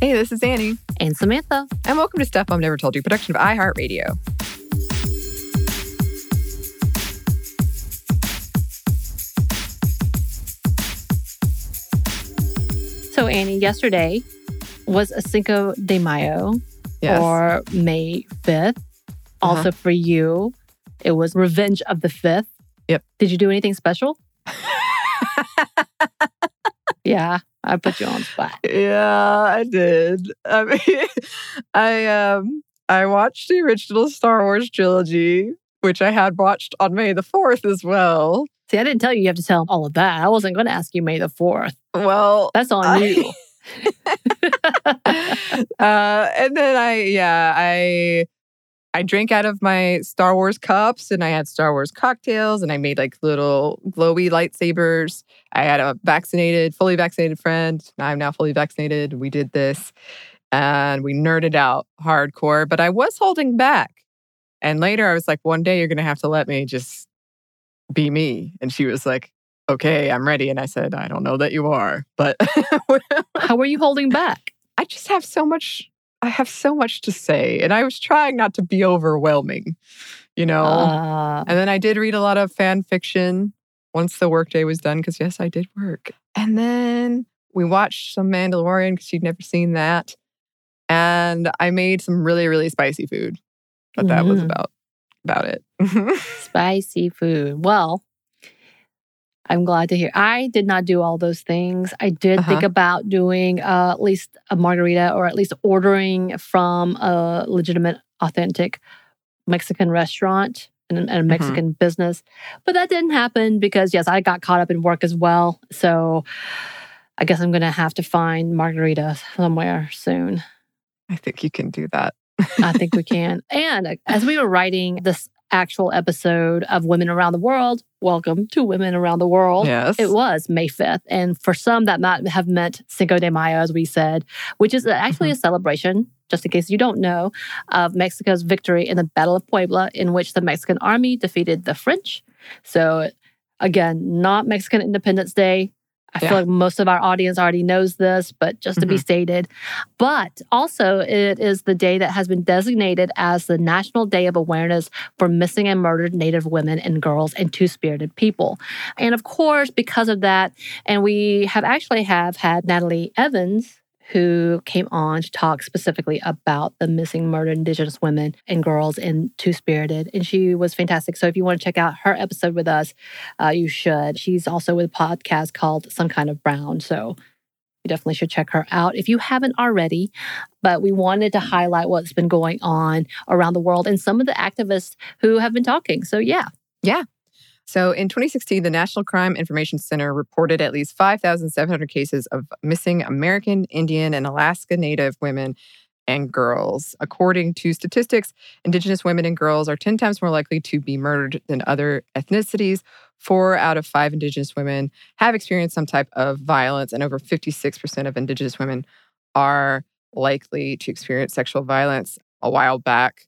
Hey, this is Annie. And Samantha. And welcome to Stuff Mom Never Told You, production of iHeartRadio. So, Annie, yesterday was a Cinco de Mayo Yes. or May 5th. Uh-huh. Also for you, it was Revenge of the 5th. Yep. Did you do anything special? yeah, I put you on spot. yeah, I did. I mean, I um I watched the original Star Wars trilogy, which I had watched on May the 4th as well. See, I didn't tell you you have to tell all of that. I wasn't going to ask you May the 4th. Well, That's on I- you. uh, and then I, yeah, I, I drank out of my Star Wars cups, and I had Star Wars cocktails, and I made like little glowy lightsabers. I had a vaccinated, fully vaccinated friend. I'm now fully vaccinated. We did this, and we nerded out hardcore. But I was holding back, and later I was like, one day you're gonna have to let me just be me. And she was like. Okay, I'm ready. And I said, I don't know that you are, but How were you holding back? I just have so much I have so much to say and I was trying not to be overwhelming, you know. Uh, and then I did read a lot of fan fiction once the workday was done cuz yes, I did work. And then we watched some Mandalorian cuz she'd never seen that. And I made some really really spicy food. But that was Mm. about about it. spicy food. Well, I'm glad to hear. I did not do all those things. I did think Uh-huh. about doing uh, at least a margarita or at least ordering from a legitimate, authentic Mexican restaurant and, and a Mhm. Mexican business. But that didn't happen because, yes, I got caught up in work as well. So I guess I'm going to have to find margarita somewhere soon. I think you can do that. I think we can. And as we were writing this actual episode of Women Around the World, welcome to Women Around the World. yes. It was May 5th. And for some, that might have meant Cinco de Mayo, as we said, which is uh, actually mm-hmm. a celebration, just in case you don't know, of Mexico's victory in the Battle of Puebla, in which the Mexican army defeated the French. So, again, not Mexican Independence Day. I feel like most of our audience already knows this, but just to be Mhm. stated. But also, it is the day that has been designated as the National Day of Awareness for Missing and Murdered Native Women and Girls and Two Spirited People. And of course, because of that, and we have actually have had Natalie Evans who came on to talk specifically about the missing murdered indigenous women and girls in Two Spirited. And she was fantastic. So if you want to check out her episode with us, uh, you should. She's also with a podcast called Some Kind of Brown. So you definitely should check her out if you haven't already. But we wanted to highlight what's been going on around the world and some of the activists who have been talking. So yeah. yeah, So in 2016, the National Crime Information Center reported at least 5,700 cases of missing American, Indian, and Alaska Native women and girls. According to statistics, Indigenous women and girls are 10 times more likely to be murdered than other ethnicities. Four out of five Indigenous women have experienced some type of violence, and over 56% of Indigenous women are likely to experience sexual violence. A while back,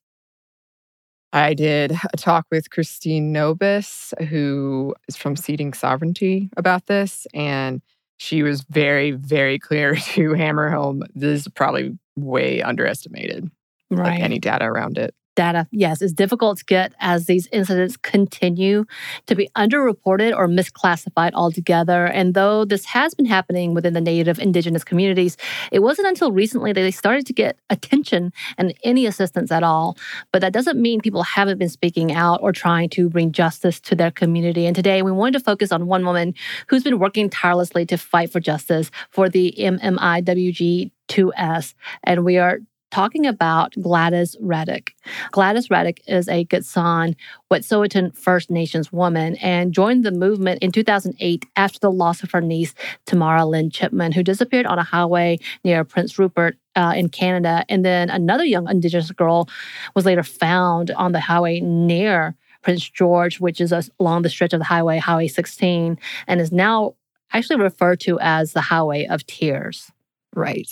I did a talk with Christine Nobiss, who is from Seeding Sovereignty, about this. And she was very, very clear to hammer home this is probably way underestimated, like any data around it. Data, yes, is difficult to get as these incidents continue to be underreported or misclassified altogether. And though this has been happening within the Native Indigenous communities, it wasn't until recently that they started to get attention and any assistance at all. But that doesn't mean people haven't been speaking out or trying to bring justice to their community. And today we wanted to focus on one woman who's been working tirelessly to fight for justice for the MMIWG2S. And we are talking about Gladys Radek. Gladys Radek is a Gitsan Wet'suwet'en First Nations woman and joined the movement in 2008 after the loss of her niece, Tamara Lynn Chipman, who disappeared on a highway near Prince Rupert uh, in Canada. And then another young Indigenous girl was later found on the highway near Prince George, which is along the stretch of the highway, Highway 16, and is now actually referred to as the Highway of Tears. Right.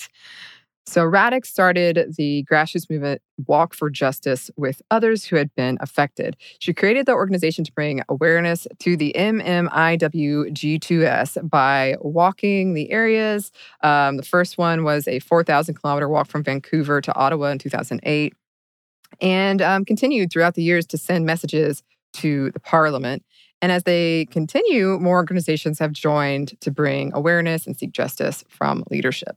So Radek started the grassroots movement Walk for Justice with others who had been affected. She created the organization to bring awareness to the MMIWG2S by walking the areas. Um, the first one was a 4,000 kilometer walk from Vancouver to Ottawa in 2008, and um, continued throughout the years to send messages to the parliament. And as they continue, more organizations have joined to bring awareness and seek justice from leadership.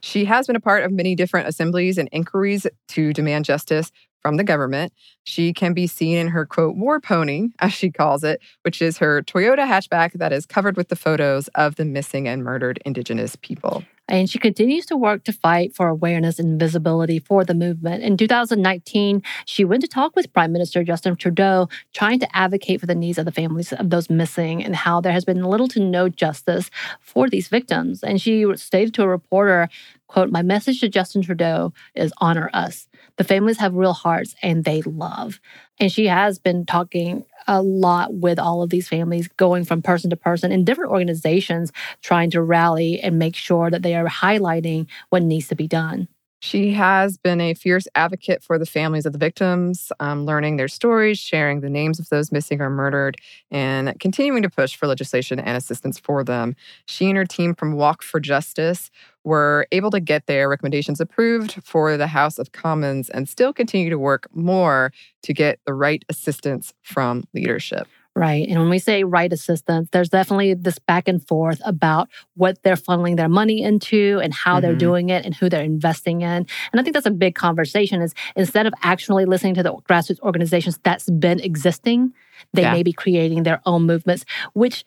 She has been a part of many different assemblies and inquiries to demand justice from the government. She can be seen in her quote, war pony, as she calls it, which is her Toyota hatchback that is covered with the photos of the missing and murdered Indigenous people. And she continues to work to fight for awareness and visibility for the movement. In 2019, she went to talk with Prime Minister Justin Trudeau, trying to advocate for the needs of the families of those missing and how there has been little to no justice for these victims. And she stated to a reporter, quote, My message to Justin Trudeau is honor us. The families have real hearts and they love. And she has been talking a lot with all of these families, going from person to person in different organizations, trying to rally and make sure that they are highlighting what needs to be done. She has been a fierce advocate for the families of the victims, um, learning their stories, sharing the names of those missing or murdered, and continuing to push for legislation and assistance for them. She and her team from Walk for Justice were able to get their recommendations approved for the House of Commons and still continue to work more to get the right assistance from leadership. Right. And when we say right assistance, there's definitely this back and forth about what they're funneling their money into and how mm-hmm. they're doing it and who they're investing in. And I think that's a big conversation is instead of actually listening to the grassroots organizations that's been existing, they yeah. may be creating their own movements, which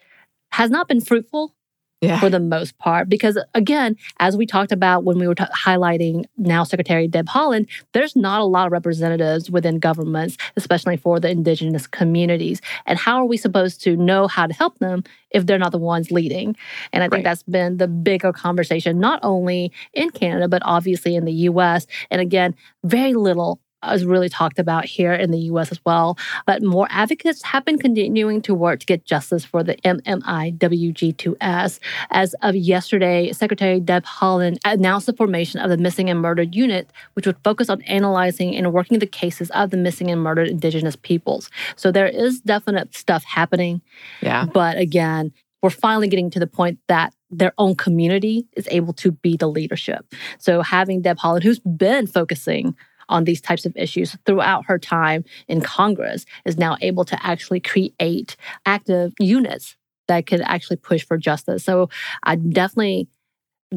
has not been fruitful yeah. for the most part. Because again, as we talked about when we were t- highlighting now Secretary Deb Haaland, there's not a lot of representatives within governments, especially for the indigenous communities. And how are we supposed to know how to help them if they're not the ones leading? And I think right. that's been the bigger conversation, not only in Canada, but obviously in the US. And again, very little is really talked about here in the US as well. But more advocates have been continuing to work to get justice for the MMIWG2S. As of yesterday, Secretary Deb Haaland announced the formation of the Missing and Murdered Unit, which would focus on analyzing and working the cases of the missing and murdered Indigenous peoples. So there is definite stuff happening. Yeah. But again, we're finally getting to the point that their own community is able to be the leadership. So having Deb Haaland, who's been focusing on these types of issues throughout her time in Congress is now able to actually create active units that could actually push for justice. So I'm definitely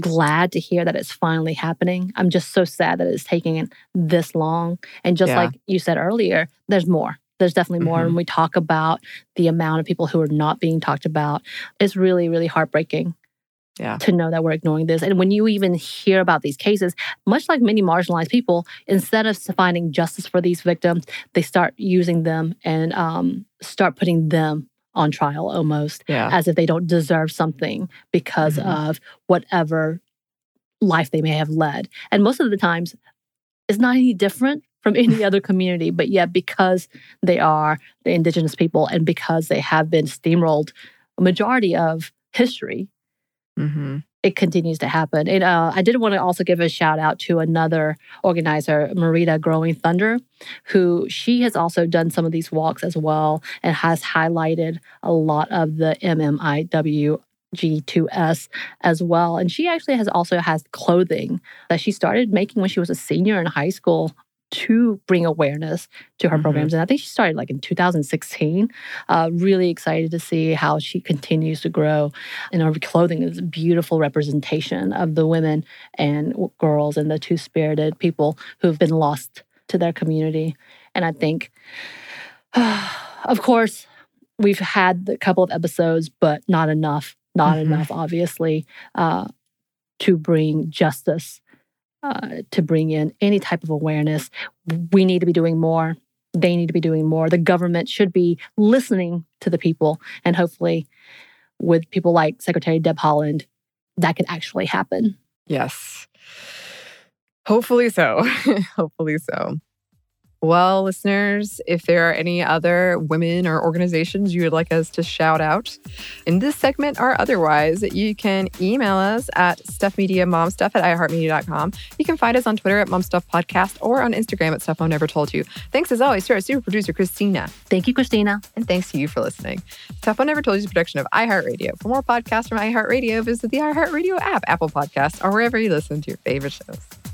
glad to hear that it's finally happening. I'm just so sad that it's taking this long. And just yeah. like you said earlier, there's more. There's definitely more. Mm-hmm. When we talk about the amount of people who are not being talked about, it's really, really heartbreaking yeah. to know that we're ignoring this. And when you even hear about these cases, much like many marginalized people, instead of finding justice for these victims, they start using them and um, start putting them on trial almost yeah. as if they don't deserve something because mm-hmm. of whatever life they may have led. And most of the times, it's not any different from any other community, but yet because they are the indigenous people and because they have been steamrolled a majority of history Mm-hmm. It continues to happen. And uh, I did want to also give a shout out to another organizer, Marita Growing Thunder, who she has also done some of these walks as well and has highlighted a lot of the MMIW G2S as well. And she actually has also has clothing that she started making when she was a senior in high school to bring awareness to her mm-hmm. programs. And I think she started like in 2016. Uh, really excited to see how she continues to grow. And her clothing is a beautiful representation of the women and girls and the two spirited people who've been lost to their community. And I think, uh, of course, we've had a couple of episodes, but not enough, not mm-hmm. enough, obviously, uh, to bring justice uh, to bring in any type of awareness. We need to be doing more. They need to be doing more. The government should be listening to the people. And hopefully, with people like Secretary Deb Haaland, that could actually happen. Yes. Hopefully so. Hopefully so. Well, listeners, if there are any other women or organizations you would like us to shout out in this segment or otherwise, you can email us at stuffmediamomstuff at iheartmedia.com. You can find us on Twitter at momstuffpodcast or on Instagram at Stuff Mom Never Told You. Thanks as always to our super producer, Christina. Thank you, Christina. And thanks to you for listening. Stuff Mom Never Told You is a production of iHeartRadio. For more podcasts from iHeartRadio, visit the iHeartRadio app, Apple Podcasts, or wherever you listen to your favorite shows.